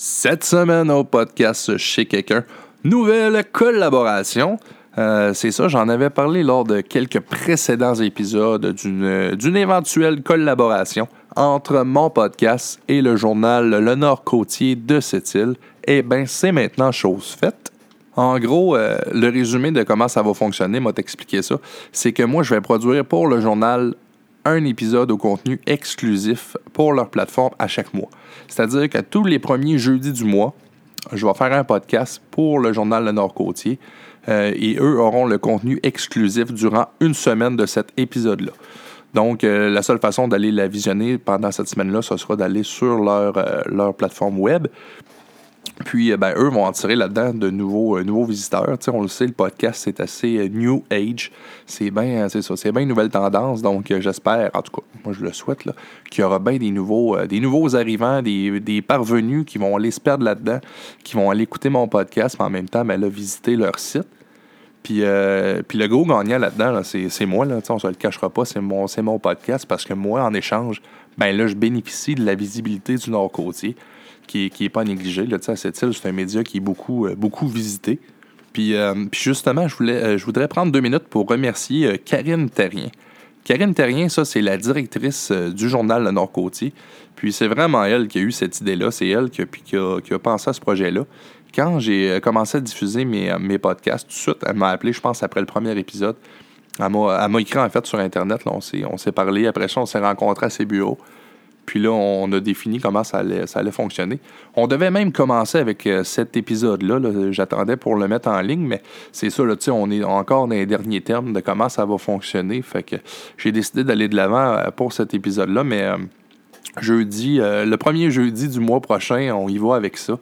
Cette semaine au podcast chez quelqu'un, nouvelle collaboration. Euh, c'est ça, j'en avais parlé lors de quelques précédents épisodes d'une éventuelle collaboration entre mon podcast et le journal Le Nord Côtier de cette île. Eh bien, c'est maintenant chose faite. En gros, euh, le résumé de comment ça va fonctionner m'a expliqué ça. C'est que moi, je vais produire pour le journal un épisode au contenu exclusif pour leur plateforme à chaque mois. C'est-à-dire que tous les premiers jeudis du mois, je vais faire un podcast pour le journal Le Nord-Côtier euh, et eux auront le contenu exclusif durant une semaine de cet épisode-là. Donc, euh, la seule façon d'aller la visionner pendant cette semaine-là, ce sera d'aller sur leur, euh, leur plateforme web. Puis, ben, eux vont en tirer là-dedans de nouveaux, nouveaux visiteurs. on le sait, le podcast, c'est assez new age. C'est bien, c'est ça, c'est bien une nouvelle tendance. Donc, j'espère, en tout cas, moi je le souhaite, qu'il y aura bien des nouveaux, des nouveaux arrivants, des, des, parvenus qui vont aller se perdre là-dedans, qui vont aller écouter mon podcast, mais en même temps, ben, là, visiter leur site. Puis, puis le gros gagnant là-dedans, c'est, moi, là, on se le cachera pas, c'est mon, mon podcast parce que moi, en échange, ben là, je bénéficie de la visibilité du Nord-Côtier qui n'est pas négligé. Là, à cette c'est un média qui est beaucoup, beaucoup visité. Puis, puis justement, je, voulais, je voudrais prendre deux minutes pour remercier Karine Terrien. Karine Terrien, ça, c'est la directrice du journal Le Nord-Côtier. Puis c'est vraiment elle qui a eu cette idée-là. C'est elle qui a, qui, a, qui a, pensé à ce projet-là. Quand j'ai commencé à diffuser mes, mes podcasts, tout de suite, elle m'a appelé, je pense, après le premier épisode. Elle m'a écrit, en fait, sur Internet. Là, on s'est parlé. Après ça, on s'est rencontrés à ses bureaux. Puis là, on a défini comment ça allait, fonctionner. On devait même commencer avec cet épisode-là. J'attendais pour le mettre en ligne, mais c'est ça, là, on est encore dans les derniers termes de comment ça va fonctionner. Fait que j'ai décidé d'aller de l'avant pour cet épisode-là, mais euh, jeudi, euh, le premier jeudi du mois prochain, on y va avec ça,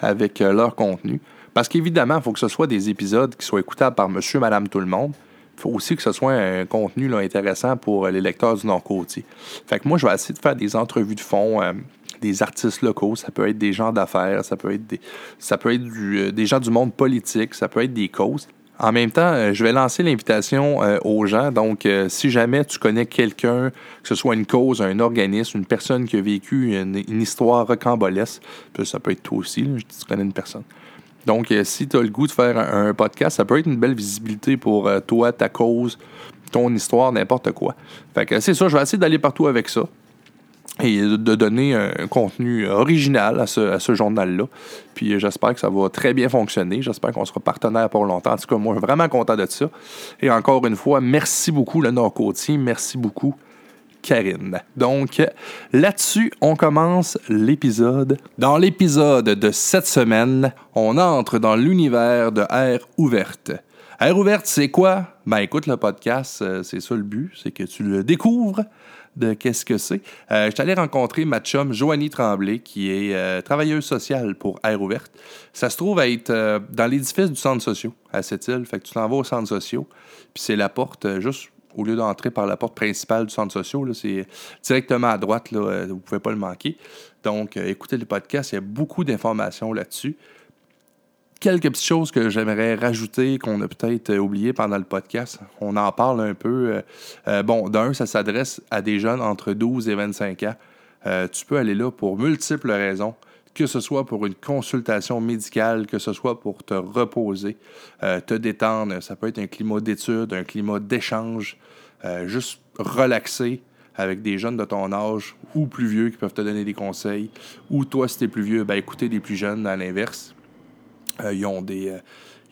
avec euh, leur contenu. Parce qu'évidemment, il faut que ce soit des épisodes qui soient écoutables par monsieur, madame, tout le monde. Faut aussi que ce soit un contenu intéressant pour les lecteurs du Nord-Côtier. Fait que moi, je vais essayer de faire des entrevues de fond, euh, des artistes locaux, ça peut être des gens d'affaires, ça peut être, des, ça peut être du, des gens du monde politique, ça peut être des causes. En même temps, je vais lancer l'invitation aux gens. Donc, si jamais tu connais quelqu'un, que ce soit une cause, un organisme, une personne qui a vécu une, histoire rocambolesque, ça peut être toi aussi, là, tu connais une personne. Donc, si tu as le goût de faire un, podcast, ça peut être une belle visibilité pour toi, ta cause, ton histoire, n'importe quoi. Fait que c'est ça, je vais essayer d'aller partout avec ça et de donner un contenu original à ce, à ce journal-là. Puis j'espère que ça va très bien fonctionner. J'espère qu'on sera partenaire pour longtemps. En tout cas, moi, je suis vraiment content de ça. Et encore une fois, merci beaucoup, le Nord-Côtier. Merci beaucoup, Karine. Donc, là-dessus, on commence l'épisode. Dans l'épisode de cette semaine, on entre dans l'univers de Air ouverte. Air ouverte, c'est quoi? Ben écoute, le podcast, c'est ça le but, c'est que tu le découvres de qu'est-ce que c'est. Euh, je suis allé rencontrer ma chum Joanie Tremblay, qui est euh, travailleuse sociale pour Air Ouverte. Ça se trouve à être euh, dans l'édifice du centre social à cette île. Fait que tu t'en vas au centre social, puis c'est la porte, euh, juste au lieu d'entrer par la porte principale du centre social, c'est directement à droite, là, vous ne pouvez pas le manquer. Donc, écoutez le podcast, il y a beaucoup d'informations là-dessus quelques petites choses que j'aimerais rajouter qu'on a peut-être euh, oublié pendant le podcast. On en parle un peu. Euh, euh, bon, d'un, ça s'adresse à des jeunes entre 12 et 25 ans. tu peux aller là pour multiples raisons, que ce soit pour une consultation médicale, que ce soit pour te reposer, te détendre. Ça peut être un climat d'étude, un climat d'échange, juste relaxer avec des jeunes de ton âge ou plus vieux qui peuvent te donner des conseils. Ou toi, si tu es plus vieux, ben, écouter des plus jeunes à l'inverse. Euh, ils ont des.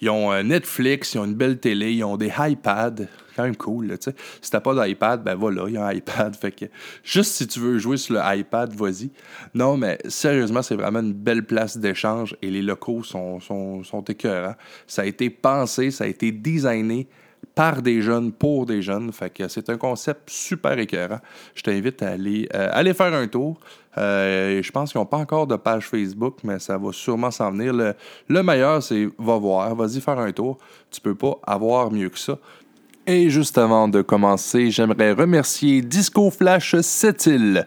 Ils ont euh, Netflix, ils ont une belle télé, ils ont des iPads. Quand même cool, tu sais. Si t'as pas d'iPad, ben voilà, il y a un iPad. Fait que juste si tu veux jouer sur le iPad, vas-y. Non, mais sérieusement, c'est vraiment une belle place d'échange et les locaux sont, sont, sont écœurants. Ça a été pensé, ça a été designé par des jeunes pour des jeunes. Fait que c'est un concept super écœurant. Je t'invite à aller, euh, faire un tour. Euh, je pense qu'ils n'ont pas encore de page Facebook, mais ça va sûrement s'en venir. Le, meilleur, c'est va voir, vas-y faire un tour. Tu peux pas avoir mieux que ça. Et juste avant de commencer, j'aimerais remercier Disco Flash Sept-Îles,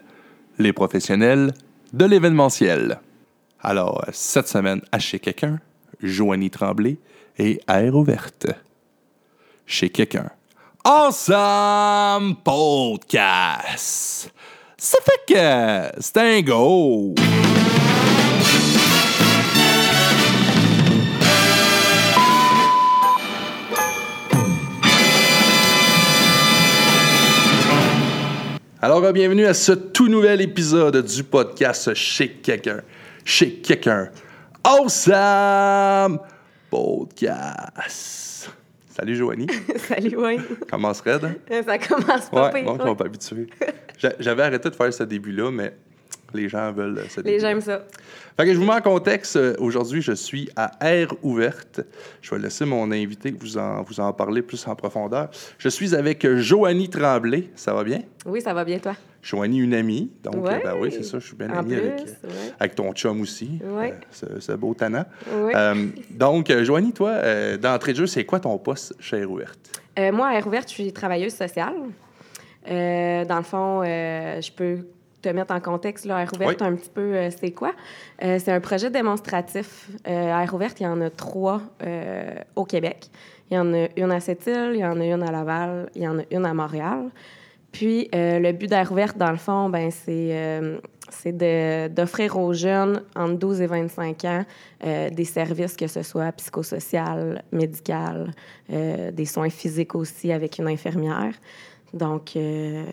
les professionnels de l'événementiel. Alors, cette semaine, à chez quelqu'un, Joanie Tremblay et Air ouverte chez quelqu'un. Ensemble Podcast! Ça fait que c'est un go! Alors, bienvenue à ce tout nouvel épisode du podcast Chez quelqu'un. Chez quelqu'un. Awesome Podcast. Salut Joanie. Salut, oui. Commence raide. Ça commence pas Ouais, pire, bon, ouais. suis pas habitué. J'a- J'avais arrêté de faire ce début-là, mais les gens veulent ce début. Les gens aiment ça. Fait que je vous mets en contexte. Euh, Aujourd'hui, je suis à air ouverte. Je vais laisser mon invité vous en, vous en parler plus en profondeur. Je suis avec euh, Joanie Tremblay. Ça va bien? Oui, ça va bien, toi? Joanie, une amie. Donc, Ouais. euh, ben oui, c'est ça, je suis bien En ami plus, avec, ouais. avec ton chum aussi. Ouais. euh, ce, ce beau. Euh, donc, euh, Joanie, toi, euh, d'entrée de jeu, c'est quoi ton poste chez Air Ouverte? Euh, moi, à Air Ouverte, je suis travailleuse sociale. Euh, dans le fond, euh, je peux te mettre en contexte, là, Air Ouverte, un petit peu, euh, c'est quoi? Euh, c'est un projet démonstratif. Euh, à Air Ouverte, il y en a trois euh, au Québec. Il y en a une à Sept-Îles, il y en a une à Laval, il y en a une à Montréal. Puis, euh, le but d'Air Ouverte, dans le fond, ben, c'est euh, c'est d'offrir aux jeunes entre 12 et 25 ans euh, des services, que ce soit psychosocial, médical, des soins physiques aussi avec une infirmière. Donc, le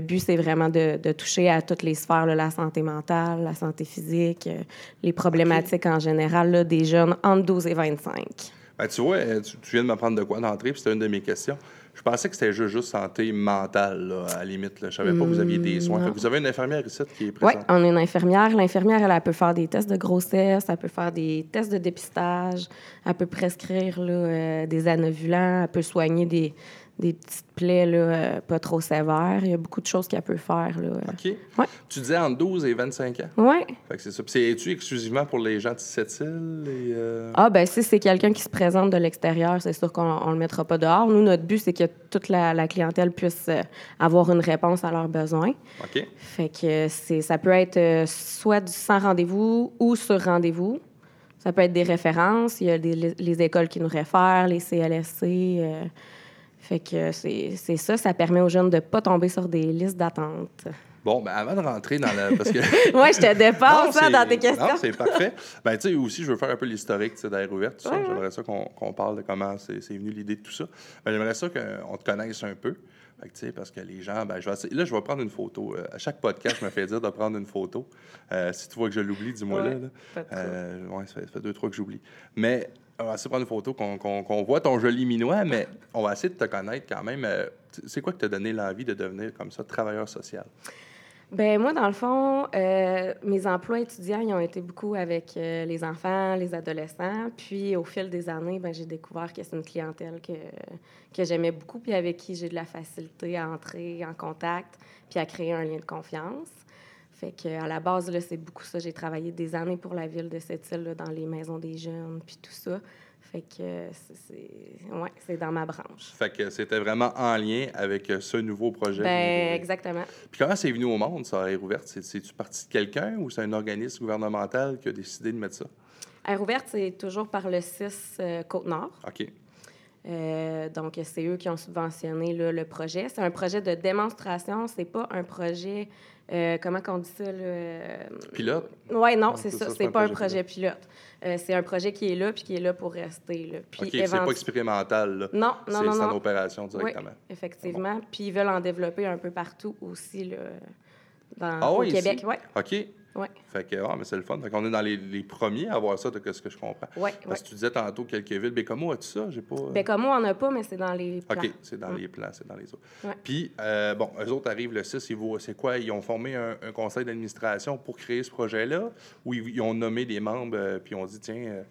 but, c'est vraiment de, toucher à toutes les sphères, la santé mentale, la santé physique, les problématiques en général des jeunes entre 12 et 25. Ben, tu vois, tu, viens de m'apprendre de quoi d'entrée, puis c'était une de mes questions. Je pensais que c'était juste, juste santé mentale, là, à la limite. Là. Je savais pas que vous aviez des soins. Fait que vous avez une infirmière ici qui est Oui, présente. on a une infirmière. L'infirmière, elle, elle peut faire des tests de grossesse, elle peut faire des tests de dépistage, elle peut prescrire là, euh, des anovulants, elle peut soigner des, des petites plaies là, euh, pas trop sévères. Il y a beaucoup de choses qu'elle peut faire. Là. OK. Ouais. Tu disais entre 12 et 25 ans. Oui. Fait que c'est ça. Puis c'est-tu exclusivement pour les gens de cette île et euh, Ah, ben si c'est quelqu'un qui se présente de l'extérieur, c'est sûr qu'on ne le mettra pas dehors. Nous, notre but, c'est que toute la, la clientèle puisse euh, avoir une réponse à leurs besoins. OK. Fait que c'est, ça peut être soit du sans rendez-vous ou sur rendez-vous. Ça peut être des références. Il y a des, les, les écoles qui nous réfèrent, les CLSC. euh, fait que c'est, ça. Ça permet aux jeunes de ne pas tomber sur des listes d'attente. Bon, ben avant de rentrer dans la. Parce que. Ouais, je te dépasse ça c'est- dans tes questions. Non, c'est parfait. Ben, tu sais, aussi, je veux faire un peu l'historique d'Air Ouverte, tout ça. Ouais. J'aimerais ça qu'on qu'on parle de comment c'est venu l'idée de tout ça. Ben, J'aimerais ça qu'on te connaisse un peu. Fait que, parce que les gens, ben, je vais essayer- là, je vais prendre une photo. Euh, à chaque podcast, je me fais dire de prendre une photo. Euh, si tu vois que je l'oublie, dis-moi Ouais, là. là. Euh, ouais, ça fait, ça fait deux, trois que j'oublie. Mais on va essayer de prendre une photo, qu'on voit ton joli minois, mais on va essayer de te connaître quand même. Euh, c'est quoi qui t'a donné l'envie de devenir comme ça, travailleur social? Ben moi, dans le fond, euh, mes emplois étudiants, ils ont été beaucoup avec euh, les enfants, les adolescents. Puis au fil des années, ben, j'ai découvert que c'est une clientèle que, que j'aimais beaucoup, puis avec qui j'ai de la facilité à entrer en contact, puis à créer un lien de confiance. Fait que à la base, là, c'est beaucoup ça. J'ai travaillé des années pour la ville de cette île, là, dans les maisons des jeunes, puis tout ça. Fait que c'est, ouais, c'est dans ma branche. Fait que c'était vraiment en lien avec euh, ce nouveau projet. Ben, exactement. Puis comment c'est venu au monde, ça, Air Ouverte? C'est- C'est-tu parti de quelqu'un ou c'est un organisme gouvernemental qui a décidé de mettre ça? Air ouverte, c'est toujours par le 6 euh, Côte-Nord. OK. Euh, donc, c'est eux qui ont subventionné là, le projet. C'est un projet de démonstration, c'est pas un projet. Euh, comment qu'on dit ça? Là? Pilote? Oui, non, c'est ça. ça, C'est pas un projet pilote. Euh, c'est un projet qui est là puis qui est là pour rester. Là. Puis OK, c'est pas expérimental, là. Non, non, non, c'est en opération Oui, directement. effectivement. Puis ils veulent en développer un peu partout aussi là, dans, Ah au oui, Québec. ici? Oui, OK. Oui, Fait que, ah, mais c'est le fun. Fait qu'on est dans les, les premiers à avoir ça, de ce que je comprends. oui. Parce que tu disais tantôt quelques villes. Bécomo, as-tu ça? J'ai pas... Comme moi, on n'a pas, mais c'est dans les plans. OK, c'est dans les plans, c'est dans les autres. Ouais. Puis, euh, bon, eux autres arrivent le 6, ils vont- c'est quoi? Ils ont formé un, un conseil d'administration pour créer ce projet-là? Ou ils, ils ont nommé des membres euh, puis ont dit, tiens, euh,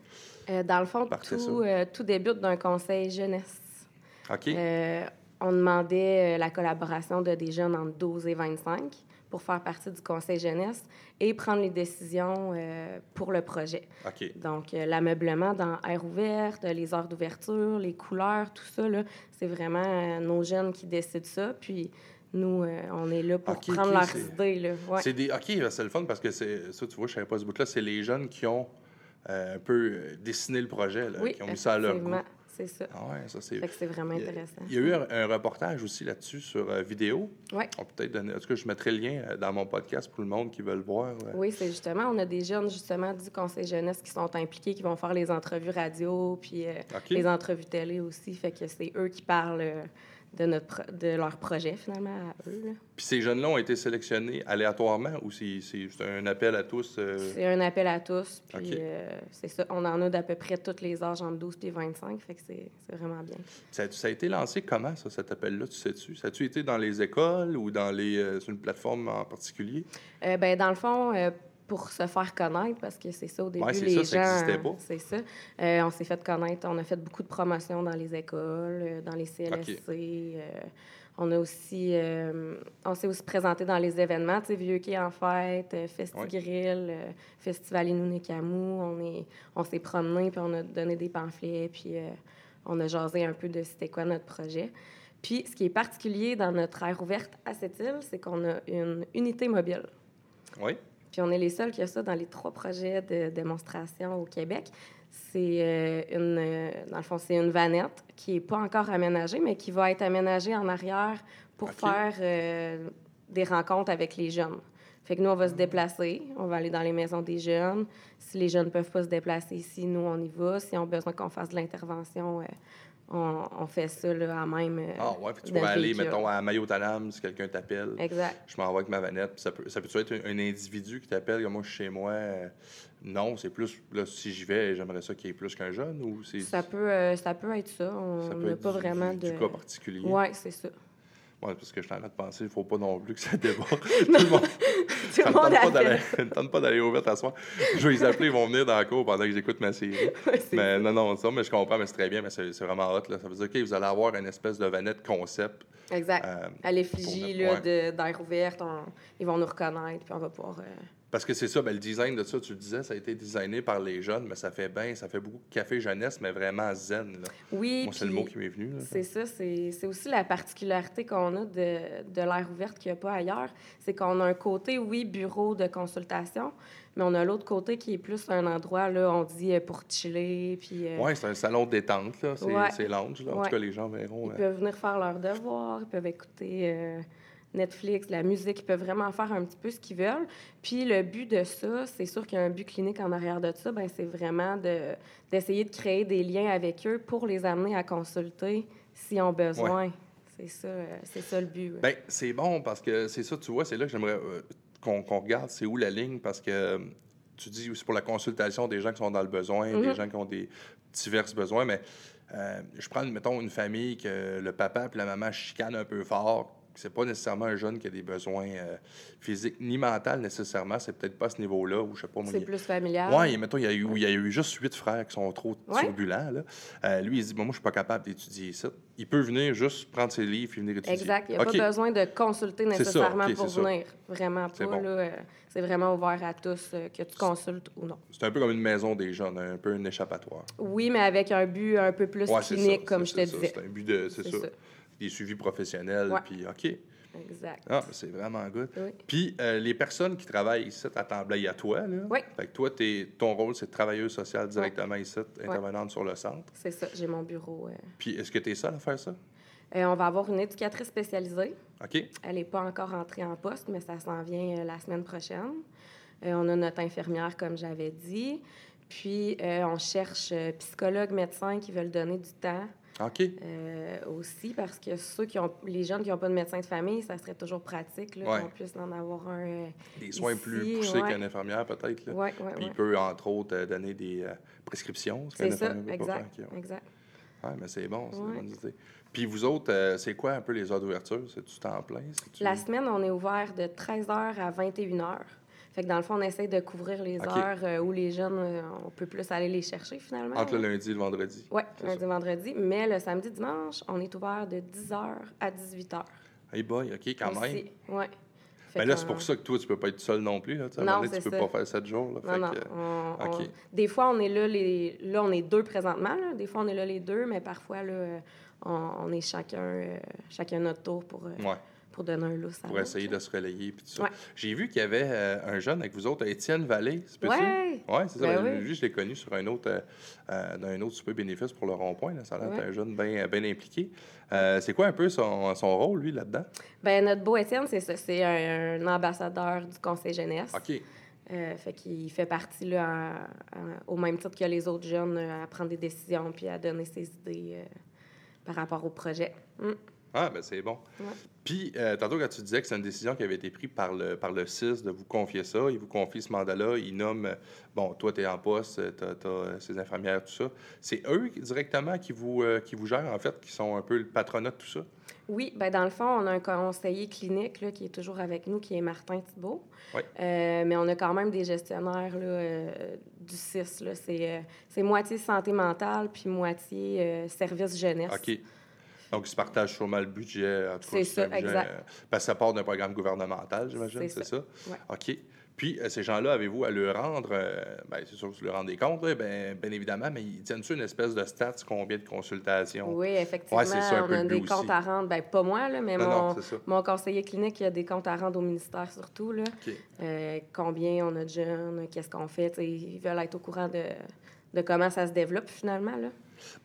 Euh, dans le fond, tout, euh, tout débute d'un conseil jeunesse. OK, Euh, on demandait euh, la collaboration de des jeunes entre 12 et 25 pour faire partie du conseil jeunesse et prendre les décisions euh, pour le projet. Donc, euh, l'ameublement dans air ouverte, les heures d'ouverture, les couleurs, tout ça, c'est vraiment euh, nos jeunes qui décident ça. Puis, nous, euh, on est là pour Ok, prendre ok, leurs idées. Là. Ouais. C'est des. OK, c'est le fun parce que c'est ça, tu vois, je savais pas ce bout-là. C'est les jeunes qui ont euh, un peu euh, dessiné le projet, là, Oui, qui ont mis ça à leur goût. C'est ça. Ah ouais, ça c'est. Vraiment Il y a- intéressant. Il y a eu un, un reportage aussi là-dessus sur euh, vidéo. Ouais. On peut peut-être donner. En tout cas, je mettrai le lien euh, dans mon podcast pour le monde qui veut le voir. euh. Oui, c'est justement, on a des jeunes justement du conseil jeunesse qui sont impliqués, qui vont faire les entrevues radio, puis les entrevues télé aussi. Fait que c'est eux qui parlent de, notre pro- de leur projet, finalement, à eux. là. Puis ces jeunes-là ont été sélectionnés aléatoirement ou c'est juste un appel à tous? euh, C'est un appel à tous. Puis euh, c'est ça. On en a d'à peu près tous les âges entre 12 et 25. Fait que c'est vraiment bien. Ça, ça a été lancé comment, ça, cet appel-là, tu sais-tu? Ça a-tu été dans les écoles ou dans les, euh, sur une plateforme en particulier? Euh, ben, dans le fond, pour se faire connaître, parce que c'est ça, au début, Ouais, c'est les ça, ça gens... C'est ça. Euh, on s'est fait connaître. On a fait beaucoup de promotions dans les écoles, euh, dans les CLSC. euh, on a aussi... euh, on s'est aussi présenté dans les événements, tu sais, Vieux Quai en fête, Festigrill, euh, Festival Inounécamou. On est- on s'est promené, puis on a donné des pamphlets, puis on a jasé un peu de c'était quoi notre projet. Puis, ce qui est particulier dans notre aire ouverte à cette île, c'est qu'on a une unité mobile. Oui. Puis on est les seuls qui a ça dans les trois projets de démonstration au Québec. C'est euh, une, euh, dans le fond, c'est une vanette qui n'est pas encore aménagée, mais qui va être aménagée en arrière pour faire euh, des rencontres avec les jeunes. Fait que nous, on va se déplacer, on va aller dans les maisons des jeunes. Si les jeunes ne peuvent pas se déplacer ici, nous, on y va. Si on a besoin qu'on fasse de l'intervention, euh, on, on fait ça là, à même. euh, Ah ouais, que tu pourrais le aller, mettons, à Mayotanam si quelqu'un t'appelle. Exact. Je m'en vais avec ma vanette. Puis Ça peut, ça peut être un, un individu qui t'appelle, comme moi, je suis chez moi. euh, non, c'est plus, là, si j'y vais, j'aimerais ça qu'il y ait plus qu'un jeune ou c'est. Ça peut, euh, ça peut être ça. On n'a pas du- vraiment du, de. du cas particulier. Oui, c'est ça. Ouais, parce que je suis en train de penser, il ne faut pas non plus que ça déborde. Tout le monde. Tout le monde tente pas d'aller- ça me tente pas d'aller au à soir. Je vais les appeler, ils vont venir dans la cour pendant que j'écoute ma série. mais non, non, ça, mais je comprends, mais c'est très bien, mais c'est c'est vraiment hot. Là. Ça veut dire, OK, vous allez avoir une espèce de vanette concept. Exact. euh, à l'effigie notre- de- d'air ouverte, on- ils vont nous reconnaître, puis on va pouvoir. euh, parce que c'est ça, ben, le design de ça, tu le disais, ça a été designé par les jeunes, mais ça fait bien, ça fait beaucoup de café jeunesse, mais vraiment zen. Là. Oui, c'est le mot qui m'est venu. C'est ça, c'est aussi la particularité qu'on a de, de l'air ouverte qu'il n'y a pas ailleurs. C'est qu'on a un côté, oui, bureau de consultation, mais on a l'autre côté qui est plus un endroit, là, on dit, euh, pour chiller, puis euh, Ouais, c'est un salon de détente, là. C'est Ouais. lounge, là. En Ouais. tout cas, les gens verront. ils euh, peuvent venir faire leurs devoirs, ils peuvent écouter euh, Netflix, la musique, ils peuvent vraiment faire un petit peu ce qu'ils veulent. Puis le but de ça, c'est sûr qu'il y a un but clinique en arrière de ça, ben c'est vraiment de- d'essayer de, créer des liens avec eux pour les amener à consulter s'ils ont besoin. C'est ça, euh, c'est ça le but. Ben, c'est bon parce que c'est ça, tu vois, c'est là que j'aimerais euh, qu'on qu'on regarde c'est où la ligne parce que euh, tu dis aussi pour la consultation des gens qui sont dans le besoin, des Mhm. gens qui ont des divers besoins, mais euh, je prends, mettons, une famille que le papa et la maman chicanent un peu fort. C'est pas nécessairement un jeune qui a des besoins euh, physiques ni mentaux nécessairement. C'est peut-être pas à ce niveau-là où je sais pas c'est plus familial. Oui, mettons, il y, a eu, il y a eu juste huit frères qui sont trop Ouais. turbulents. Là. Euh, lui, il dit Bon, Moi, je suis pas capable d'étudier ça. Il peut venir juste prendre ses livres et venir étudier. Exact. Il n'y a pas besoin de consulter nécessairement pour ça. venir. Vraiment C'est pas. bon. euh, C'est vraiment ouvert à tous, que tu consultes ou non. C'est un peu comme une maison des jeunes, un peu un échappatoire. Oui, mais avec un but un peu plus Ouais, clinique, ça, comme je te disais. C'est un but de. C'est ça. Des suivis professionnels. Puis, OK. Exact. Ah, c'est vraiment good. Oui. Puis, euh, les personnes qui travaillent ici à Tremblay, à toi, là. Oui. Fait que toi, ton rôle, c'est de travailleuse sociale directement ici, intervenante sur le centre. C'est ça, j'ai mon bureau. euh. Puis, est-ce que tu es seule à faire ça? Euh, on va avoir une éducatrice spécialisée. OK. Elle n'est pas encore entrée en poste, mais ça s'en vient la semaine prochaine. On a notre infirmière, comme j'avais dit. Puis, on cherche psychologues, médecins qui veulent donner du temps OK. euh, aussi, parce que ceux qui ont, les jeunes qui n'ont pas de médecin de famille, ça serait toujours pratique là, Ouais. qu'on puisse en avoir un. euh, Des soins ici, plus poussés ouais. qu'un infirmière, peut-être. ouais, Puis il peut, entre autres, euh, donner des prescriptions. ce C'est ça, exact. ouais. exact. Mais c'est bon, c'est une bonne idée. Puis vous autres, c'est quoi un peu les heures d'ouverture? C'est du temps plein? C'est-tu- La semaine, on est ouvert de 13h à 21h. Fait que dans le fond, on essaie de couvrir les heures euh, où les jeunes, euh, on peut plus aller les chercher finalement. Entre le lundi et le vendredi? Oui, lundi, ça. vendredi. Mais le samedi, dimanche, on est ouvert de 10h à 18h. Hey boy, OK, quand même. Oui. Mais là, c'est pour ça que toi, tu peux pas être seul non plus. Là, Non, donné, tu peux ça. pas faire sept jours. Là, Non, fait non. que- on- on- OK. Des fois, on est là, les... là, on est deux présentement. Là. Des fois, on est là les deux, mais parfois, là, on, on est chacun, euh, chacun notre tour pour, euh, Ouais, pour donner un lousse pour essayer de se relayer. Puis tout ça. Ouais. J'ai vu qu'il y avait euh, un jeune avec vous autres, Étienne Vallée. C'est possible? Ouais. Oui, c'est ça. Ben Ben, oui. Lui, je l'ai connu sur un autre, euh, euh, dans un autre super bénéfice pour le rond-point. Ça a l'air d'être Ouais. un jeune bien bien impliqué. Euh, c'est quoi un peu son, son rôle, lui, là-dedans? Ben, notre beau Étienne, c'est ça. C'est un, un ambassadeur du Conseil jeunesse. OK. Euh, fait qu'il fait partie, là, à- à- au même titre que les autres jeunes, euh, à prendre des décisions puis à donner ses idées euh, par rapport au projet. Mm. Ah, ben c'est bon. Ouais. Puis, euh, tantôt, quand tu disais que c'est une décision qui avait été prise par le, par le CIS de vous confier ça, il vous confie ce mandat-là, il nomme, euh, bon, toi, tu es en poste, tu as, ces infirmières, tout ça. C'est eux directement qui vous, euh, qui vous gèrent, en fait, qui sont un peu le patronat de tout ça? Oui, ben dans le fond, on a un conseiller clinique là, qui est toujours avec nous, qui est Martin Thibault. Oui. Euh, mais on a quand même des gestionnaires là, euh, du CIS. C'est euh, moitié santé mentale puis moitié euh, service jeunesse. OK. Donc, ils se partagent sûrement le budget. en tout cas, C'est ça, budget, exact. parce que ça part d'un programme gouvernemental, j'imagine, C'est ça. ça? Ouais. OK. Puis, euh, ces gens-là, avez-vous à leur rendre, euh, ben, c'est sûr que vous leur rendez compte, là, ben, bien évidemment, mais ils tiennent-tu une espèce de stats, combien de consultations? Oui, effectivement, Ouais, c'est ça, un on a des comptes aussi. à rendre. Ben, pas moi, là, mais Non, mon, non, mon conseiller clinique il a des comptes à rendre au ministère surtout. Là. OK. Euh, combien on a de jeunes, qu'est-ce qu'on fait. Ils veulent être au courant de, de comment ça se développe finalement. Là?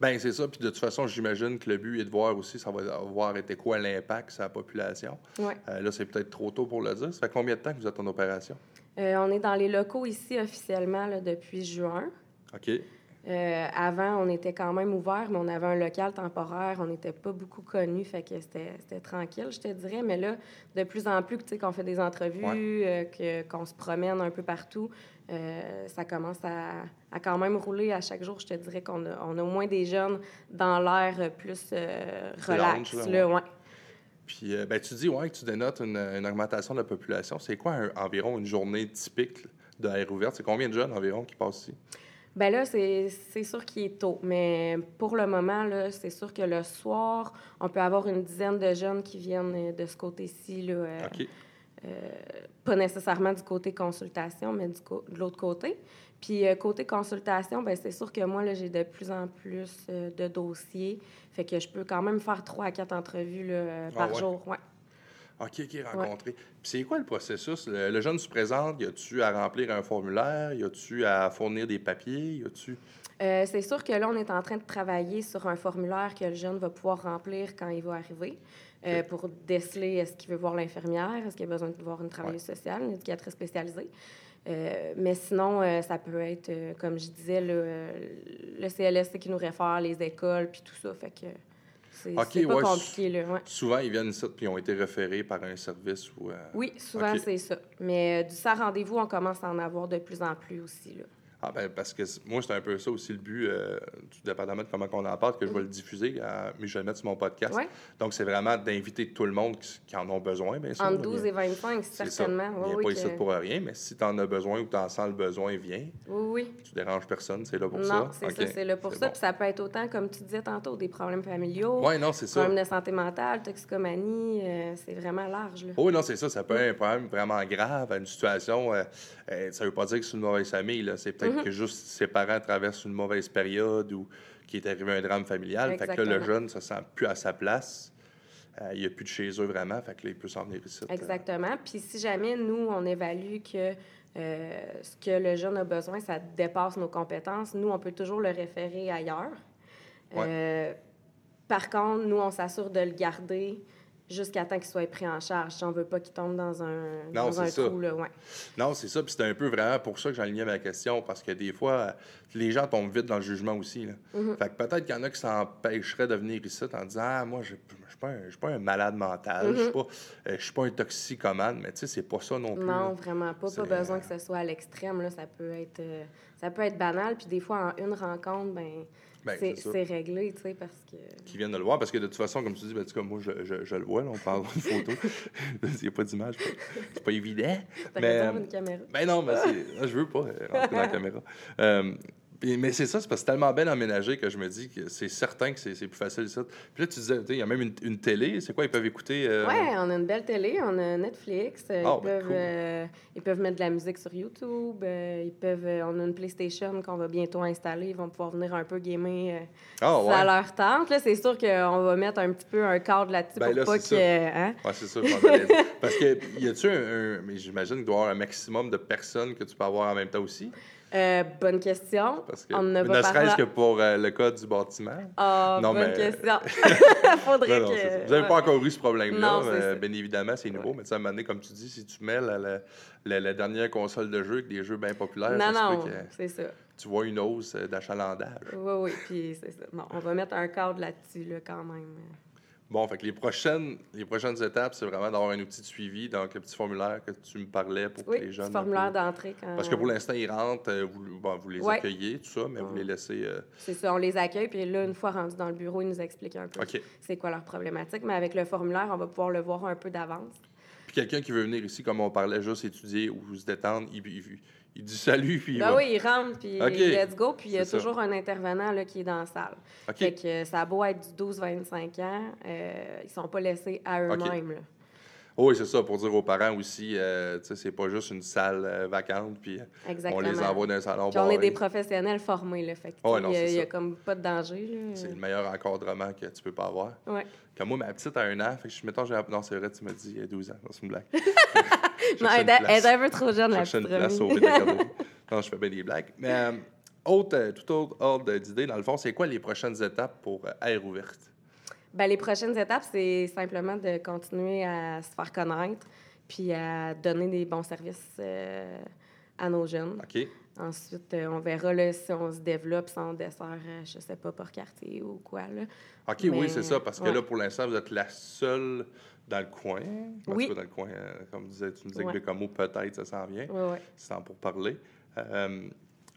Ben c'est ça. Puis de toute façon, j'imagine que le but est de voir aussi, ça va avoir été quoi l'impact sur la population. Ouais. Euh, là, c'est peut-être trop tôt pour le dire. Ça fait combien de temps que vous êtes en opération? Euh, on est dans les locaux ici officiellement là, depuis juin. OK. Euh, avant, on était quand même ouvert, mais on avait un local temporaire. On n'était pas beaucoup connus, fait que c'était tranquille, je te dirais. Mais là, de plus en plus, tu sais, qu'on fait des entrevues, euh, qu'on se promène un peu partout, euh, ça commence à, à quand même rouler à chaque jour. Je te dirais qu'on a, on a au moins des jeunes dans l'air plus euh, relax. Lounge, là, ouais. Puis, euh, ben, tu dis, ouais, que tu dénotes une, une augmentation de la population. C'est quoi un- environ une journée typique de air ouverte? C'est combien de jeunes environ qui passent ici? Ben là, c'est c'est sûr qu'il est tôt, mais pour le moment, là, c'est sûr que le soir, on peut avoir une dizaine de jeunes qui viennent euh, de ce côté-ci, là, euh, OK. Pas nécessairement du côté consultation, mais du de l'autre côté. Puis euh, côté consultation, ben c'est sûr que moi, là, j'ai de plus en plus euh, de dossiers, fait que je peux quand même faire trois à quatre entrevues là, euh, Ah par ouais? jour. Ouais. OK, OK, rencontré? Puis c'est quoi le processus? Le, le jeune se présente, y a-tu à remplir un formulaire? Y a-tu à fournir des papiers? Y a-tu... Euh, c'est sûr que là, on est en train de travailler sur un formulaire que le jeune va pouvoir remplir quand il va arriver euh, pour déceler est-ce qu'il veut voir l'infirmière, est-ce qu'il a besoin de voir une travailleuse sociale, une éducatrice spécialisée? Euh, mais sinon, euh, ça peut être, euh, comme je disais, le, le CLSC qui nous réfère, les écoles, puis tout ça. Fait que c'est Ok, c'est pas ouais, compliqué, là. ouais. Souvent, ils viennent ici puis ils ont été référés par un service ou... Oui, souvent, c'est ça. Mais du sans rendez-vous, on commence à en avoir de plus en plus aussi, là. Ah ben parce que moi, c'est un peu ça aussi le but, euh, tout dépendamment de comment on en parle, que je vais le diffuser, euh, mais je vais le mettre sur mon podcast. Ouais. Donc, c'est vraiment d'inviter tout le monde qui, qui en ont besoin, bien sûr. Entre là, 12 bien- et 25, c'est ça. certainement. Il Oui, n'est oui, pas que- ici pour rien, mais si tu en as besoin ou tu en sens le besoin, viens. oui, oui. Tu déranges personne, c'est là pour non, ça. c'est OK. ça, c'est là pour C'est ça. bon. Puis ça peut être autant, comme tu disais tantôt, des problèmes familiaux, Oui, non, c'est ça. problèmes de santé mentale, toxicomanie. euh, c'est vraiment large. Là. Oui, non, c'est ça. Ça peut être un problème vraiment grave à une situation. euh, euh, ça veut pas dire que c'est une mauvaise famille. là. C'est peut-être Mm-hmm. que juste ses parents traversent une mauvaise période ou qu'il est arrivé un drame familial. Fait que là, le jeune ne se sent plus à sa place. Euh, il n'y a plus de chez eux vraiment. Fait que là, il peut s'en venir ici. euh. Exactement. Puis si jamais nous, on évalue que euh, ce que le jeune a besoin, ça dépasse nos compétences, nous, on peut toujours le référer ailleurs. Ouais. Par contre, nous, on s'assure de le garder jusqu'à temps qu'il soit pris en charge. Si on veut pas qu'il tombe dans un, Non, dans un c'est ça. trou. Là, ouais. Non, c'est ça. Puis c'était un peu vraiment pour ça que j'alignais ma question. Parce que des fois, euh, les gens tombent vite dans le jugement aussi. Là. Mm-hmm. Fait que peut-être qu'il y en a qui s'empêcheraient de venir ici en disant Ah, moi, je ne suis pas, un- pas malade mental. Je ne suis pas, euh, je suis pas un toxicomane. Mais tu sais, c'est pas ça non plus. Mm-hmm. Non, là. vraiment pas. Pas C'est- besoin que ce soit à l'extrême. Ça, peut être, euh, ça peut être banal. Puis des fois, en une rencontre, Ben, c'est c'est réglé, tu sais, parce que... qui viennent de le voir, parce que de toute façon, comme tu dis, ben, en tout cas, moi, je, je- je le vois, là, on peut avoir une photo. Il n'y a pas d'image, c'est pas- évident. T'as Mais, euh, une caméra. Ben non, mais c'est- je veux pas euh, rentrer dans la caméra. Euh, mais c'est ça, c'est parce que c'est tellement bien aménagé que je me dis que c'est certain que c'est plus facile ça. Puis là, tu disais, il y a même une, une télé, c'est quoi, ils peuvent écouter... euh, Ouais, on a une belle télé, on a Netflix. Ah, ils, ben, peuvent, cool. euh, ils peuvent mettre de la musique sur YouTube. euh, ils peuvent, on a une PlayStation qu'on va bientôt installer. Ils vont pouvoir venir un peu gamer euh, Ah leur tente. Là, c'est sûr qu'on va mettre un petit peu un cadre là-dessus Ben pour là, pas que. Hein? Ouais, c'est ça. Parce que, y a-tu un, un- Mais j'imagine qu'il doit y avoir un maximum de personnes que tu peux avoir en même temps aussi? Euh, bonne question. Parce que, on ne pas serait-ce que pour euh, le code du bâtiment. Ah, Non, bonne mais- question. Faudrait Non, non, que. ça. Vous n'avez pas encore eu ce problème-là. Euh, ça. bien évidemment, c'est nouveau. Mais tu sais, à un moment donné, comme tu dis, si tu mets la, la- la- la dernière console de jeu avec des jeux bien populaires, Non, ça non, c'est ça. tu vois une hausse d'achalandage. Oui, oui, puis c'est ça. Bon, on va mettre un cadre là-dessus, là, quand même. Bon, fait que les prochaines, les prochaines étapes, c'est vraiment d'avoir un outil de suivi, donc le petit formulaire que tu me parlais pour Oui, que les jeunes. peu- formulaire d'entrée. quand- Parce que pour l'instant, ils rentrent, euh, vous, bon, vous les Ouais. accueillez, tout ça, mais vous les laissez. euh, C'est ça, on les accueille, puis là, une fois rendus dans le bureau, ils nous expliquent un peu c'est quoi leur problématique. Mais avec le formulaire, on va pouvoir le voir un peu d'avance. Puis quelqu'un qui veut venir ici, comme on parlait, juste étudier ou se détendre, il, il- il dit salut, puis il Ben va. oui, ils rentrent, puis OK. let's go. Puis il y a ça. toujours un intervenant là, qui est dans la salle. OK. Fait que euh, ça a beau être du 12-25 ans, euh, ils sont pas laissés à eux-mêmes. Oh, oui, c'est ça, pour dire aux parents aussi, euh, tu sais, c'est pas juste une salle euh, vacante, puis euh, on les envoie dans un salon Puis on est des professionnels formés, là. Fait non, il y a- comme pas de danger, là. C'est le meilleur encadrement que tu peux pas avoir. Ouais. Comme moi, ma petite a un an, fait que je, mettons, j'ai... Non, c'est vrai, tu m'as dit il y a 12 ans, Non, c'est une blague. Non, elle, est- un peu trop jeune, la chercher une petite place non, je fais bien des blagues. Mais euh, autre, euh, tout autre ordre d'idée, dans le fond, c'est quoi les prochaines étapes pour Air ouverte? Ben, les prochaines étapes, c'est simplement de continuer à se faire connaître puis à donner des bons services euh, à nos jeunes. OK? Ensuite, euh, on verra là, si on se développe, si on dessert, euh, je sais pas, par quartier ou quoi. Là. OK, Mais, oui, c'est ça, parce que là, pour l'instant, vous êtes la seule dans le coin. Oui. dans le coin, euh, comme disais, tu me disais Ouais. que Bécamo, peut-être, ça s'en vient. Ouais. C'est temps pour parler.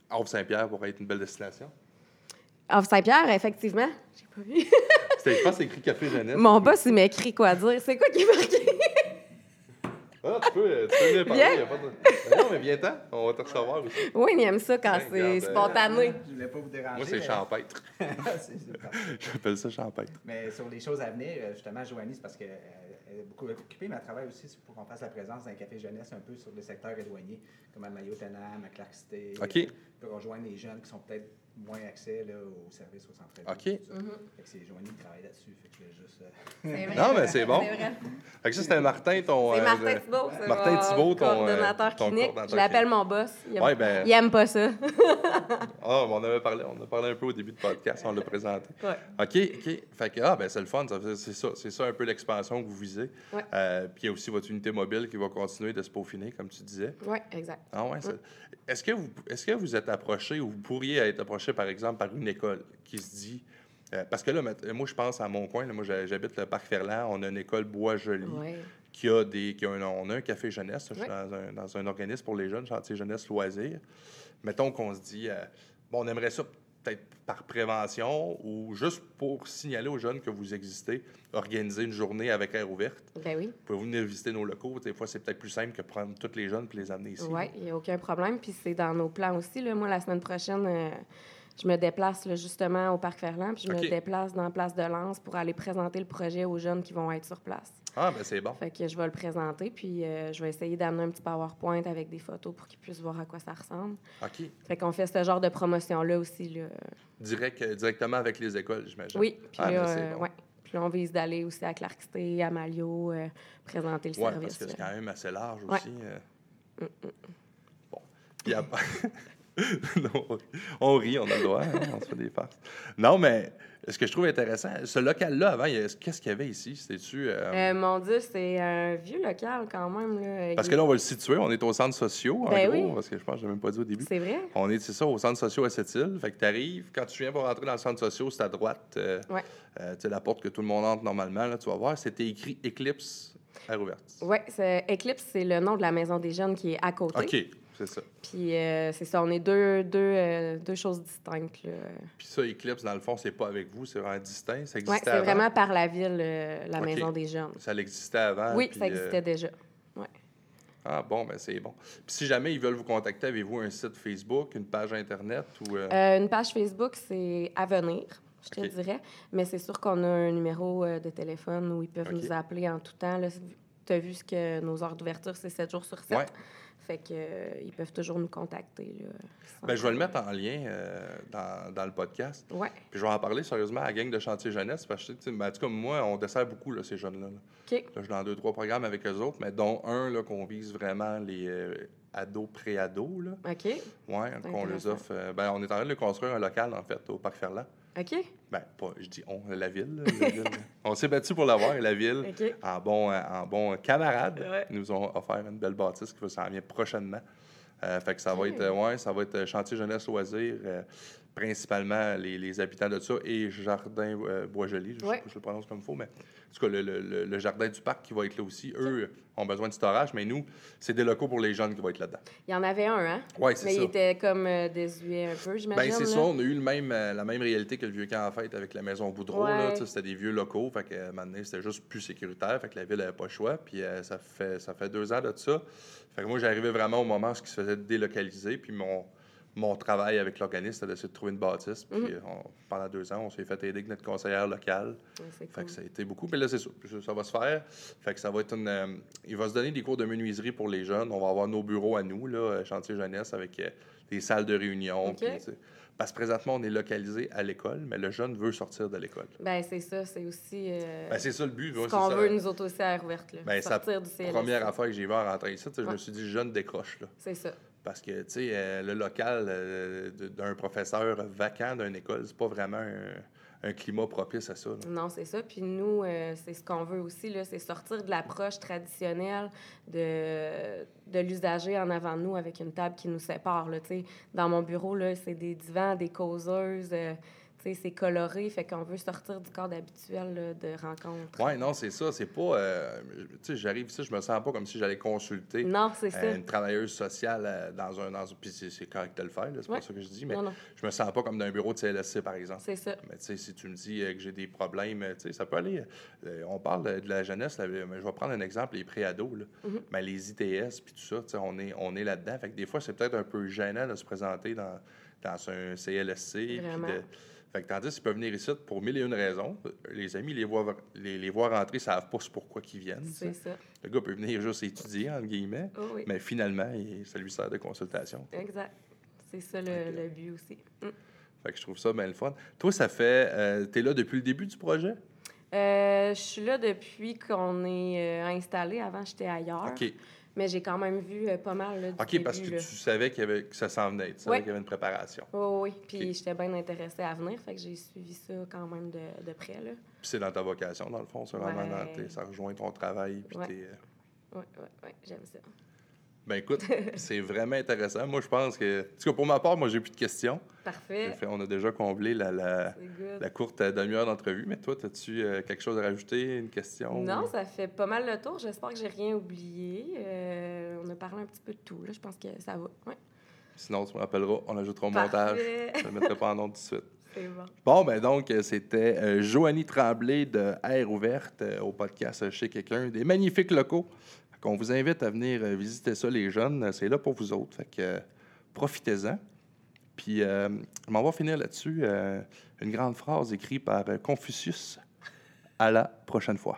Havre-Saint-Pierre pourrait être une belle destination. Ah, Saint-Pierre, effectivement. J'ai pas vu. Je pense que c'est écrit Café Jeunesse. Mon boss, il m'écrit quoi dire? C'est quoi qui est marqué? Ah, tu peux, tu peux venir parler. A pas de... Ben Non, mais viens-t'en, on va te recevoir aussi. oui, il aime ça quand Ouais, c'est regarde, euh, spontané. Je voulais pas vous déranger. Moi, c'est mais- champêtre. J'appelle ça champêtre. Mais sur les choses à venir, euh, justement, Joanie, c'est parce qu'elle est beaucoup occupée, mais elle travaille aussi pour qu'on fasse la présence d'un café jeunesse un peu sur des secteurs éloignés, comme à Maillot-Tenam, à Clark City. OK. Pour rejoindre les jeunes qui sont peut-être moins accès là, aux services au centre-ville. OK. Fait que c'est Joanie qui travaille là-dessus. Fait que je voulais juste. euh, C'est vrai. Non, mais c'est bon. C'est vrai. Fait que ça, c'était Martin, ton. C'est euh, Martin le- Thibault, Martin Thibault, ton, euh, coordonnateur ton clinique. coordonnateur Je l'appelle mon boss. Il aime, Ouais, ben- il aime pas ça. Ah, on en avait parlé, on a parlé un peu au début du podcast, on l'a présenté. Ouais. OK, OK. Fait que, ah, ben, c'est le fun, c'est ça, c'est ça un peu l'expansion que vous visez. Ouais. Euh, puis il y a aussi votre unité mobile qui va continuer de se peaufiner, comme tu disais. Oui, exact. Ah ouais, ça- Est-ce que, vous, est-ce que vous êtes approché ou vous pourriez être approché, par exemple, par une école qui se dit. euh, parce que là, moi, je pense à mon coin. là, moi, j'ha- j'habite le Parc Ferland. On a une école Bois-Joli Oui. qui a des. Qui a un, on a un café jeunesse. Je suis Ouais. dans, un, dans un organisme pour les jeunes, chantier jeunesse loisirs. Mettons qu'on se dit. euh, bon, on aimerait ça peut-être par prévention ou juste pour signaler aux jeunes que vous existez, organiser une journée avec air ouverte. Ben oui. Pouvez-vous venir visiter nos locaux? Des fois, c'est peut-être plus simple que prendre tous les jeunes et les amener ici. Oui, il n'y a aucun problème. Puis c'est dans nos plans aussi. Là. Moi, la semaine prochaine, euh, je me déplace là, justement au Parc Ferland, puis je me déplace dans Place de Lens pour aller présenter le projet aux jeunes qui vont être sur place. Ah, ben c'est bon. Fait que je vais le présenter, puis euh, je vais essayer d'amener un petit PowerPoint avec des photos pour qu'ils puissent voir à quoi ça ressemble. OK. Fait qu'on fait ce genre de promotion-là aussi. Là. Direct, euh, directement avec les écoles, j'imagine. Oui, puis Ah, là, ben, c'est euh, bon. ouais. Puis là, on vise d'aller aussi à Clark City, à Malio, euh, présenter le Oui, parce service. que c'est là. quand même assez large Ouais. aussi. euh. Bon. Puis après... Non, on rit, on a le droit, hein, on se fait des farces. Non, mais ce que je trouve intéressant, ce local-là, avant, qu'est-ce qu'il y avait ici? C'était-tu... euh, Euh, mon Dieu, c'est un vieux local quand même. Là. Parce que là, on va le situer, on est au centre sociaux, en Ben gros, oui. parce que je pense que je n'ai même pas dit au début. C'est vrai? On est, c'est ça, au centre sociaux à cette île. Fait que tu arrives, quand tu viens pour rentrer dans le centre sociaux, c'est à droite, euh, Ouais. euh, tu sais, la porte que tout le monde entre normalement, là, tu vas voir, c'était écrit Eclipse air ouverte. Oui, Eclipse, c'est le nom de la maison des jeunes qui est à côté. OK, c'est ça. Puis euh, c'est ça, on est deux, deux, euh, deux choses distinctes. Là. Puis ça, Eclipse, dans le fond, c'est pas avec vous, c'est vraiment distinct. Ça Ouais, existait c'est avant? vraiment par la ville, euh, la maison des jeunes. Ça l'existait avant. oui, puis, ça existait déjà. Ah bon, ben c'est bon. Puis si jamais ils veulent vous contacter, avez-vous un site Facebook, une page Internet ou... une page Facebook, c'est à venir, je te OK. dirais. Mais c'est sûr qu'on a un numéro euh, de téléphone où ils peuvent nous appeler en tout temps. Tu as vu ce que nos heures d'ouverture, c'est 7 jours sur 7. Ouais. Fait que, euh, ils peuvent toujours nous contacter. Là, Ben, je vais le mettre en lien euh, dans, dans le podcast. Ouais. Puis je vais en parler sérieusement à la gang de Chantier Jeunesse, parce que, tu sais, ben, cas, moi, on dessert beaucoup, là, ces jeunes-là. là. Je suis dans deux, trois programmes avec eux autres, mais dont un qu'on vise vraiment les euh, ados, pré-ados. OK. Ouais, qu'on les offre. ben, on est en train de construire un local, en fait, au Parc Ferland. OK. Ben, pas, je dis on, la ville. là, la ville. on s'est battu pour l'avoir, et la ville, en bon, en bon camarade, Ouais. nous ont offert une belle bâtisse qui va s'en venir prochainement. Euh, fait que ça va être, ouais, ça va être euh, chantier jeunesse loisirs, euh, principalement les, les habitants de ça et Jardin euh, Bois-Joli, je, Ouais. je le prononce comme il faut, mais en tout cas, le, le- le- le jardin du parc qui va être là aussi, eux ont besoin de storage, mais nous, c'est des locaux pour les jeunes qui vont être là-dedans. Il y en avait un, hein? Oui, c'est Mais ça. il était comme euh, désuet un peu, j'imagine. Ben, c'est ça, on a eu le même, euh, la même réalité que le vieux camp en fête avec la maison Boudreau. Ouais. C'était des vieux locaux, fait que euh, maintenant, c'était juste plus sécuritaire, fait que la ville n'avait pas le choix. Puis ça, fait, ça fait deux ans de ça. Fait que moi, j'arrivais vraiment au moment où ce qui se faisait délocaliser, puis mon, mon travail avec l'organisme, c'était d'essayer de trouver une bâtisse. Puis Mhm. on- pendant deux ans, on s'est fait aider avec notre conseillère locale. Ouais, Fait cool. que ça a été beaucoup, mais là, c'est ça. Ça- va se faire. Fait que ça va être une. euh, il va se donner des cours de menuiserie pour les jeunes. On va avoir nos bureaux à nous, là, euh, chantier jeunesse, avec euh, des salles de réunion. Parce que présentement, on est localisé à l'école, mais le jeune veut sortir de l'école. Ben, c'est ça, c'est aussi euh, Ben, c'est ça le but. ouais, ce c'est qu'on ça. veut, nous autres aussi, à ouverte. Là. Ben, du. Première affaire que j'ai vu en rentrant ici, je me suis dit, le jeune décroche. Là. C'est ça. Parce que, tu sais, euh, le local euh, d'un professeur vacant d'une école, c'est pas vraiment un, climat propice à ça. Non, c'est ça. Puis nous, euh, c'est ce qu'on veut aussi, c'est sortir de l'approche traditionnelle de, de l'usager en avant de nous avec une table qui nous sépare. Là, dans mon bureau, c'est des divans, des causeuses, c'est coloré, fait qu'on veut sortir du cadre habituel là, de rencontre. Ouais, non, c'est ça. C'est pas. euh, tu sais, j'arrive ici, je me sens pas comme si j'allais consulter. Non, ça. euh, une travailleuse sociale euh, dans un. Dans, puis c'est correct de le faire, c'est Ouais. pas ça que je dis, mais Non, non, je me sens pas comme d'un bureau de CLSC, par exemple. c'est ça. Mais tu sais, si tu me dis que j'ai des problèmes, tu sais, ça peut aller. on parle de, la jeunesse, là, mais je vais prendre un exemple, les préados, là. Mais les ITS, puis tout ça, tu sais, on est, on est là-dedans. Fait que des fois, c'est peut-être un peu gênant de se présenter dans, dans un CLSC. de- Fait que tandis qu'ils peuvent venir ici pour mille et une raisons. Les amis les voient, les, les voient rentrer, ils savent pas pourquoi ils viennent. tu. C'est ça. Le gars peut venir juste étudier, entre guillemets, Oh, oui. mais finalement, il- ça lui sert de consultation. Exact. C'est ça le, le but aussi. Mm. Fait que je trouve ça bien le fun. Toi, ça fait... euh, T'es là depuis le début du projet? Euh, je suis là depuis qu'on est euh, installé. Avant, j'étais ailleurs. OK. Mais j'ai quand même vu euh, pas mal. Là, du OK, parce que début, là. tu savais qu'il y avait, que ça s'en venait. Tu savais qu'il y avait une préparation. Oui, oui. Puis j'étais bien intéressée à venir, fait que j'ai suivi ça quand même de, de près. Là. Puis c'est dans ta vocation, dans le fond. C'est vraiment Ouais. dans ça rejoint ton travail. Puis Ouais. t'es, Oui, oui, oui, j'aime ça. Ben écoute, c'est vraiment intéressant. Moi, je pense que... En tout cas, pour ma part, moi, j'ai plus de questions. Parfait. Fait- on a déjà comblé la, la, courte euh, demi-heure d'entrevue. Mais toi, as-tu euh, quelque chose à rajouter? Une question? Non, ça fait pas mal le tour. J'espère que j'ai rien oublié. Euh, on a parlé un petit peu de tout. Là. Je pense que ça va. Ouais. Sinon, tu me rappelleras. On ajoutera au montage. Je ne le mettrai pas en nom tout de suite. C'est bon. Bon, ben donc, c'était euh, Joanie Tremblay de Air Ouverte euh, au podcast Chez quelqu'un. Des magnifiques locaux. Qu'on vous invite à venir euh, visiter ça, les jeunes. Euh, C'est là pour vous autres. Euh, profitez-en. Puis, euh, on va finir là-dessus. une grande phrase écrite par Confucius. À la prochaine fois.